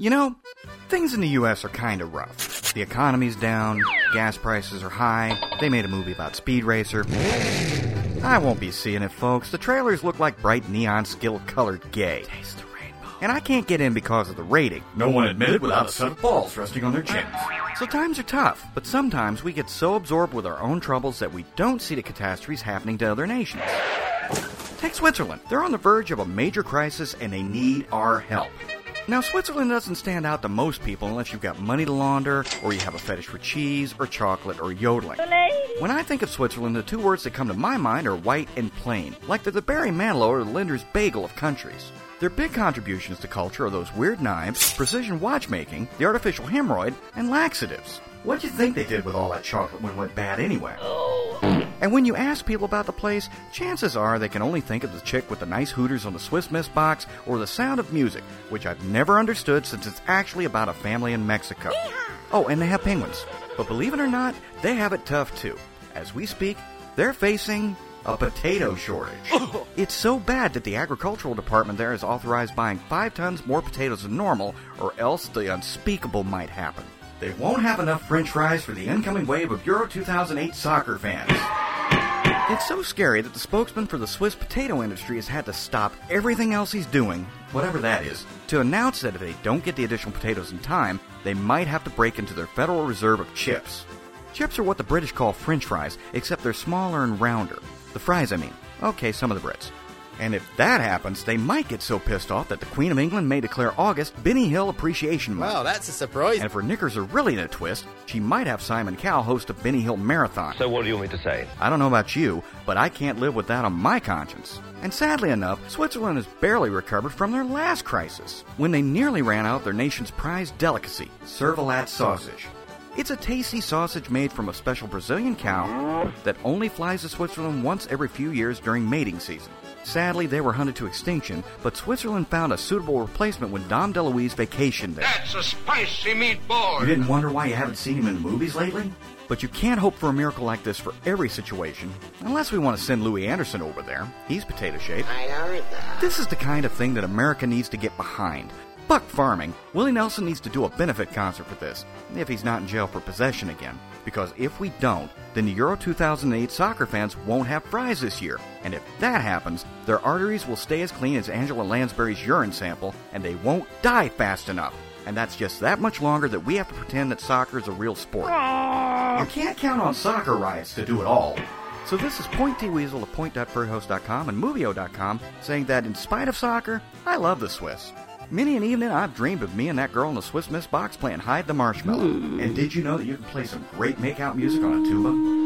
You know, things in the US are kinda rough. The economy's down, gas prices are high, they made a movie about Speed Racer. I won't be seeing it, folks. The trailers look like bright neon Skittle colored gay. Taste the rainbow. And I can't get in because of the rating. No one admitted without a set of balls resting on their chins. So times are tough, but sometimes we get so absorbed with our own troubles that we don't see the catastrophes happening to other nations. Take Switzerland. They're on the verge of a major crisis and they need our help. Now, Switzerland doesn't stand out to most people unless you've got money to launder, or you have a fetish for cheese, or chocolate, or yodeling. When I think of Switzerland, the two words that come to my mind are white and plain, like they're the Barry Manilow or the Lender's Bagel of countries. Their big contributions to culture are those weird knives, precision watchmaking, the artificial hemorrhoid, and laxatives. What do you think they did with all that chocolate when it went bad anyway? Oh. And when you ask people about the place, chances are they can only think of the chick with the nice hooters on the Swiss Miss box or the sound of music, which I've never understood since it's actually about a family in Mexico. Oh, and they have penguins. But believe it or not, they have it tough too. As we speak, they're facing a potato shortage. Oh. it's so bad that the agricultural department there is authorized buying five tons more potatoes than normal, or else the unspeakable might happen. They won't have enough french fries for the incoming wave of Euro 2008 soccer fans. It's so scary that the spokesman for the Swiss potato industry has had to stop everything else he's doing, whatever that is, to announce that if they don't get the additional potatoes in time, they might have to break into their Federal Reserve of chips. Chips are what the British call french fries, except they're smaller and rounder. The fries, I mean. Okay, some of the Brits. And if that happens, they might get so pissed off that the Queen of England may declare August Benny Hill Appreciation Month. Wow, that's a surprise. And if her knickers are really in a twist, she might have Simon Cowell host a Benny Hill marathon. So what do you want me to say? I don't know about you, but I can't live with that on my conscience. And sadly enough, Switzerland has barely recovered from their last crisis, when they nearly ran out their nation's prized delicacy, Cervelat sausage. It's a tasty sausage made from a special Brazilian cow that only flies to Switzerland once every few years during mating season. Sadly, they were hunted to extinction, but Switzerland found a suitable replacement when Dom DeLuise vacationed there. That's a spicy meatball. You didn't wonder why you haven't seen him in the movies lately? But you can't hope for a miracle like this for every situation, unless we want to send Louie Anderson over there. He's potato shaped. I heard that. This is the kind of thing that America needs to get behind. Fuck farming. Willie Nelson needs to do a benefit concert for this, if he's not in jail for possession again. Because if we don't, then the Euro 2008 soccer fans won't have fries this year. And if that happens, their arteries will stay as clean as Angela Lansbury's urine sample, and they won't die fast enough. And that's just that much longer that we have to pretend that soccer is a real sport. You can't count on soccer riots to do it all. So this is Point Weasel of Point.furryhost.com and Movio.com saying that in spite of soccer, I love the Swiss. Many an evening I've dreamed of me and that girl in the Swiss Miss box playing Hide the Marshmallow. And did you know that you can play some great make-out music on a tuba?